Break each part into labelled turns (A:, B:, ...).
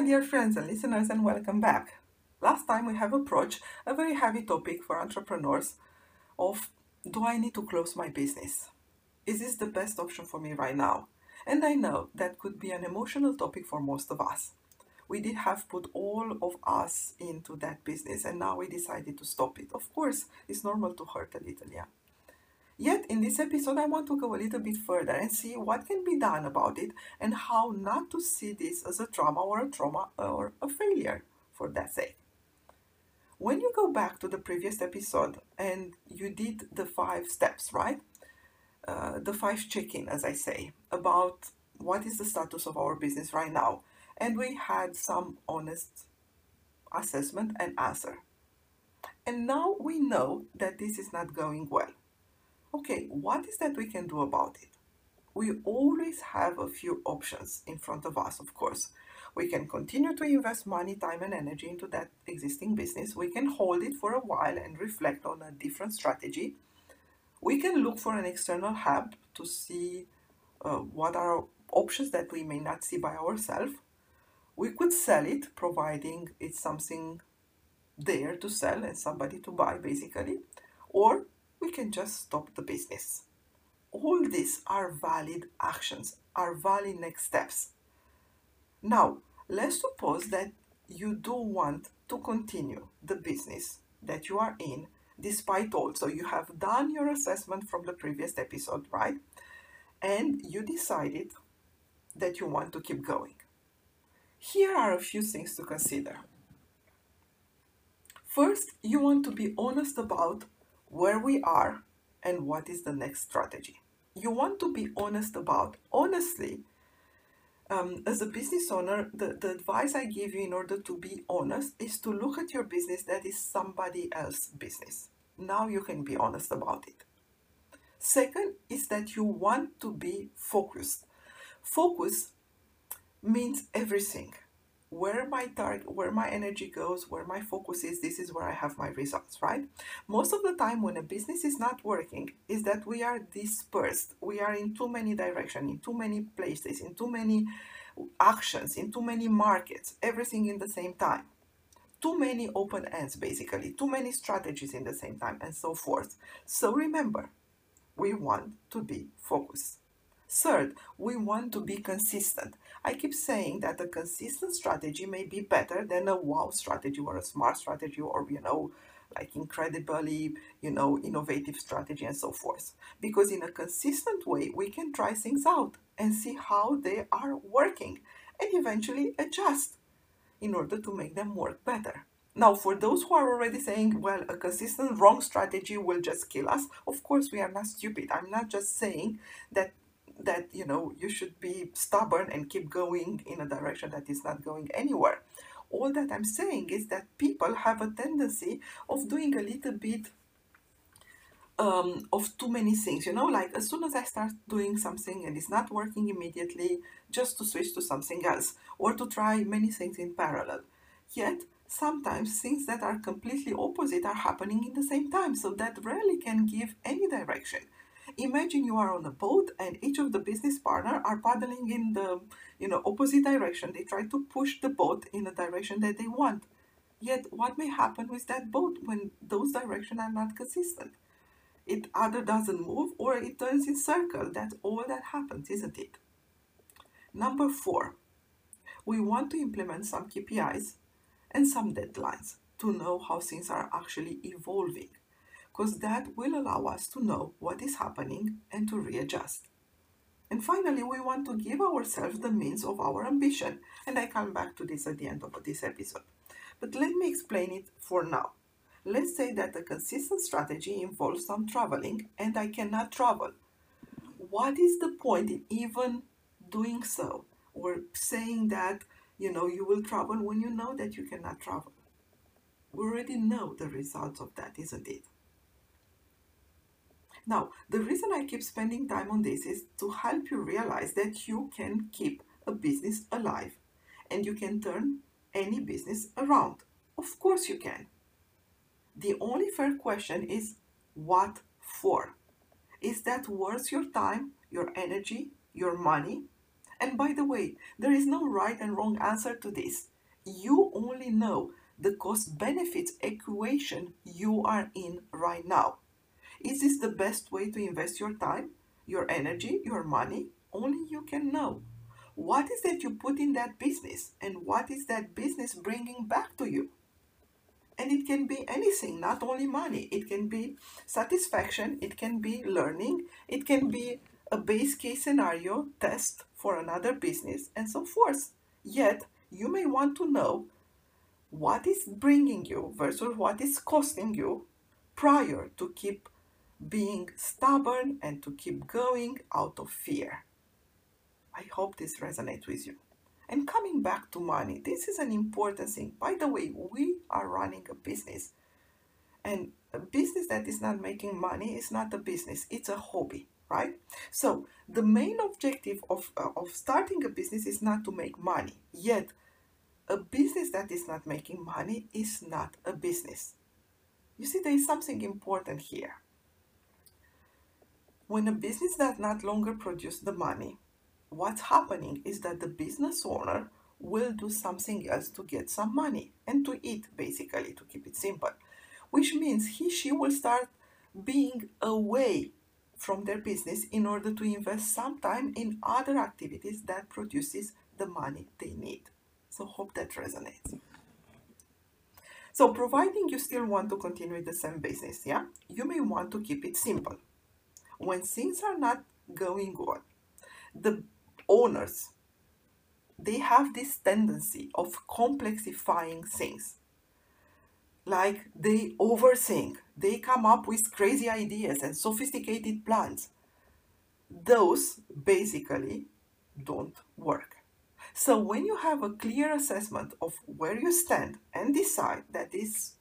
A: My dear friends and listeners, and welcome back. Last time we have approached a very heavy topic for entrepreneurs of do I need to close my business? Is this the best option for me right now? And I know that could be an emotional topic for most of us. We did have put all of us into that business and now we decided to stop it. Of course, it's normal to hurt a little, yeah. Yet, in this episode, I want to go a little bit further and see what can be done about it and how not to see this as a trauma or a trauma or a failure for that sake. When you go back to the previous episode and you did the five steps, right? Uh, the five check in, as I say, about what is the status of our business right now. And we had some honest assessment and answer. And now we know that this is not going well Okay, what is that we can do about it? We always have a few options in front of us, of course. We can continue to invest money, time, and energy into that existing business. We can hold it for a while and reflect on a different strategy. We can look for an external help to see uh, what are options that we may not see by ourselves. We could sell it, providing it's something there to sell and somebody to buy, basically. Or we can just stop the business. All these are valid actions, are valid next steps. Now, let's suppose that you do want to continue the business that you are in despite all. So you have done your assessment from the previous episode, right? And you decided that you want to keep going. Here are a few things to consider. First, you want to be honest about where we are and what is the next strategy. You want to be honest about. Honestly, um, as a business owner, the, the advice I give you in order to be honest is to look at your business that is somebody else's business. Now you can be honest about it. Second is that you want to be focused. Focus means everything where my target where my energy goes where my focus is this is where i have my results right? Most of the time when a business is not working is that we are dispersed. We are in too many directions in too many places in too many actions in too many markets everything in the same time. Too many open ends basically. Too many strategies in the same time and so forth. So remember we want to be focused. Third, we want to be consistent. I keep saying that a consistent strategy may be better than a wow strategy or a smart strategy or, you know, like incredibly, you know, innovative strategy and so forth. Because in a consistent way, we can try things out and see how they are working and eventually adjust in order to make them work better. Now, for those who are already saying, well, a consistent wrong strategy will just kill us, of course, we are not stupid. I'm not just saying that that you know you should be stubborn and keep going in a direction that is not going anywhere. All that i'm saying is that people have a tendency of doing a little bit um, of too many things you know like as soon as i start doing something and it's not working immediately just to switch to something else or to try many things in parallel. Yet sometimes things that are completely opposite are happening in the same time so that rarely can give any direction Imagine you are on a boat and each of the business partner are paddling in the you know opposite direction. They try to push the boat in the direction that they want. Yet what may happen with that boat when those directions are not consistent? It either doesn't move or it turns in circle. That's all that happens, isn't it? Number four, we want to implement some KPIs and some deadlines to know how things are actually evolving because that will allow us to know what is happening and to readjust. And finally, we want to give ourselves the means of our ambition, and I come back to this at the end of this episode. But let me explain it for now. Let's say that a consistent strategy involves some traveling and I cannot travel. What is the point in even doing so or saying that you know you will travel when you know that you cannot travel we already know the results of that isn't it now the reason i keep spending time on this is to help you realize that you can keep a business alive and you can turn any business around of course you can the only fair question is what for is that worth your time your energy your money and by the way, there is no right and wrong answer to this. You only know the cost benefits equation you are in right now. Is this the best way to invest your time, your energy, your money? Only you can know. What is that you put in that business and what is that business bringing back to you? And it can be anything, not only money. It can be satisfaction, it can be learning, it can be a base case scenario test for another business, and so forth. Yet, you may want to know what is bringing you versus what is costing you prior to keep being stubborn and to keep going out of fear. I hope this resonates with you. And coming back to money, this is an important thing. By the way, we are running a business, and a business that is not making money is not a business, it's a hobby right? So the main objective of, uh, of starting a business is not to make money. Yet, a business that is not making money is not a business. You see, there is something important here. When a business does not longer produce the money, what's happening is that the business owner will do something else to get some money and to eat, basically, to keep it simple, which means he, she will start being away from their business in order to invest some time in other activities that produces the money they need. So hope that resonates. So providing you still want to continue the same business, yeah, you may want to keep it simple. When things are not going good, the owners they have this tendency of complexifying things like they overthink, they come up with crazy ideas and sophisticated plans. Those basically don't work. So when you have a clear assessment of where you stand and decide that it's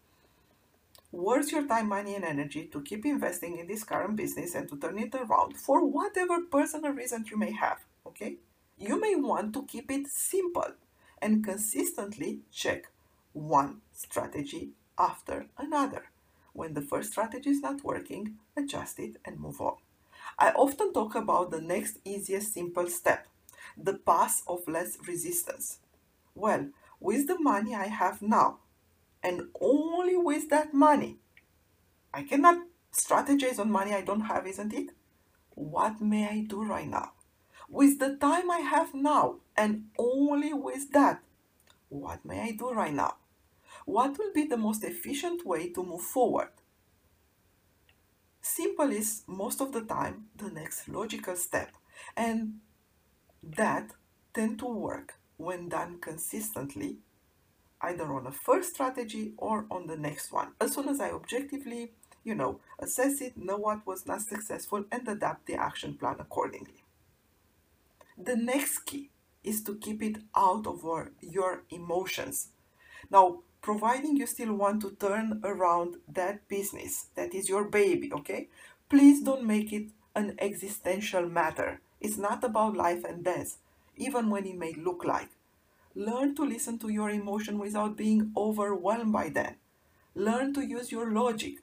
A: worth your time, money, and energy to keep investing in this current business and to turn it around for whatever personal reason you may have, okay? You may want to keep it simple and consistently check one strategy after another. When the first strategy is not working, adjust it and move on. I often talk about the next easiest simple step, the path of less resistance. Well, with the money I have now, and only with that money, I cannot strategize on money I don't have, isn't it? What may I do right now? With the time I have now, and only with that, what may I do right now? what will be the most efficient way to move forward? Simple is most of the time the next logical step, and that tend to work when done consistently, either on a first strategy or on the next one. As soon as I objectively, you know, assess it, know what was not successful, and adapt the action plan accordingly. The next key is to keep it out of your emotions. Now, providing you still want to turn around that business that is your baby, okay? Please don't make it an existential matter. It's not about life and death, even when it may look like. Learn to listen to your emotion without being overwhelmed by them. Learn to use your logic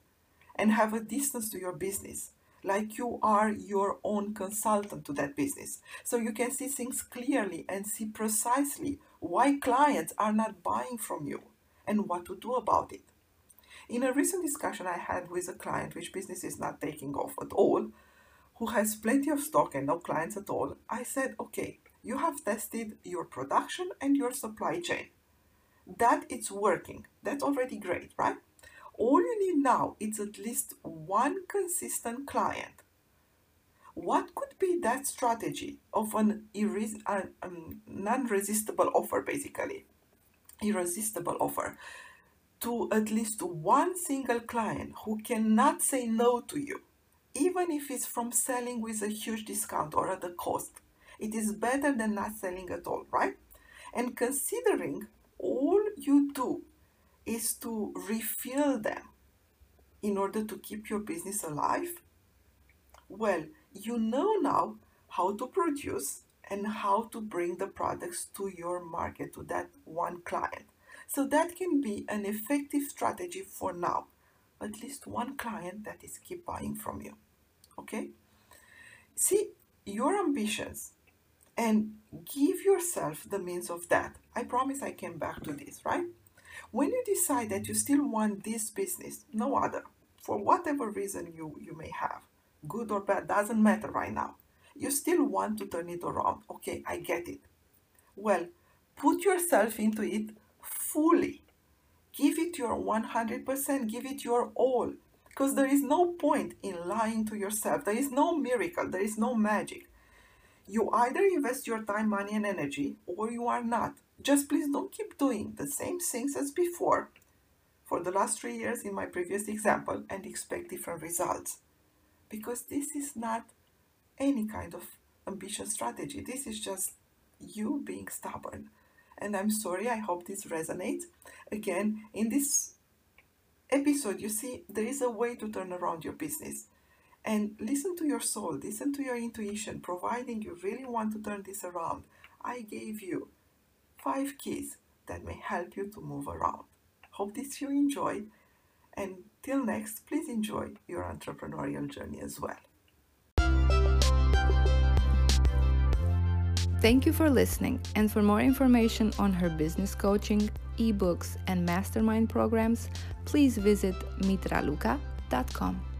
A: and have a distance to your business, like you are your own consultant to that business. So you can see things clearly and see precisely why clients are not buying from you and what to do about it. In a recent discussion I had with a client which business is not taking off at all, who has plenty of stock and no clients at all, I said, okay, you have tested your production and your supply chain. That it's working. That's already great, right? All you need now is at least one consistent client. What could be that strategy of an um, non-resistible offer, basically? irresistible offer to at least one single client who cannot say no to you, even if it's from selling with a huge discount or at a cost, It is better than not selling at all, right? And considering all you do is to refill them in order to keep your business alive, well, you know now how to produce and how to bring the products to your market, to that one client. So that can be an effective strategy for now. At least one client that is keep buying from you. Okay? See your ambitions and give yourself the means of that. I promise I came back to this, right? When you decide that you still want this business, no other, for whatever reason you, you may have, good or bad, doesn't matter right now. You still want to turn it around. Okay, I get it. Well, put yourself into it fully. Give it your 100%, give it your all. Because there is no point in lying to yourself. There is no miracle, there is no magic. You either invest your time, money, and energy, or you are not. Just please don't keep doing the same things as before for the last three years in my previous example and expect different results. Because this is not any kind of ambitious strategy. This is just you being stubborn. And I'm sorry, I hope this resonates. Again, in this episode, you see, there is a way to turn around your business. And listen to your soul, listen to your intuition, providing you really want to turn this around. I gave you five keys that may help you to move around. Hope this you enjoy. And till next, please enjoy your entrepreneurial journey as well.
B: Thank you for listening. And for more information on her business coaching, ebooks, and mastermind programs, please visit mitraluka.com.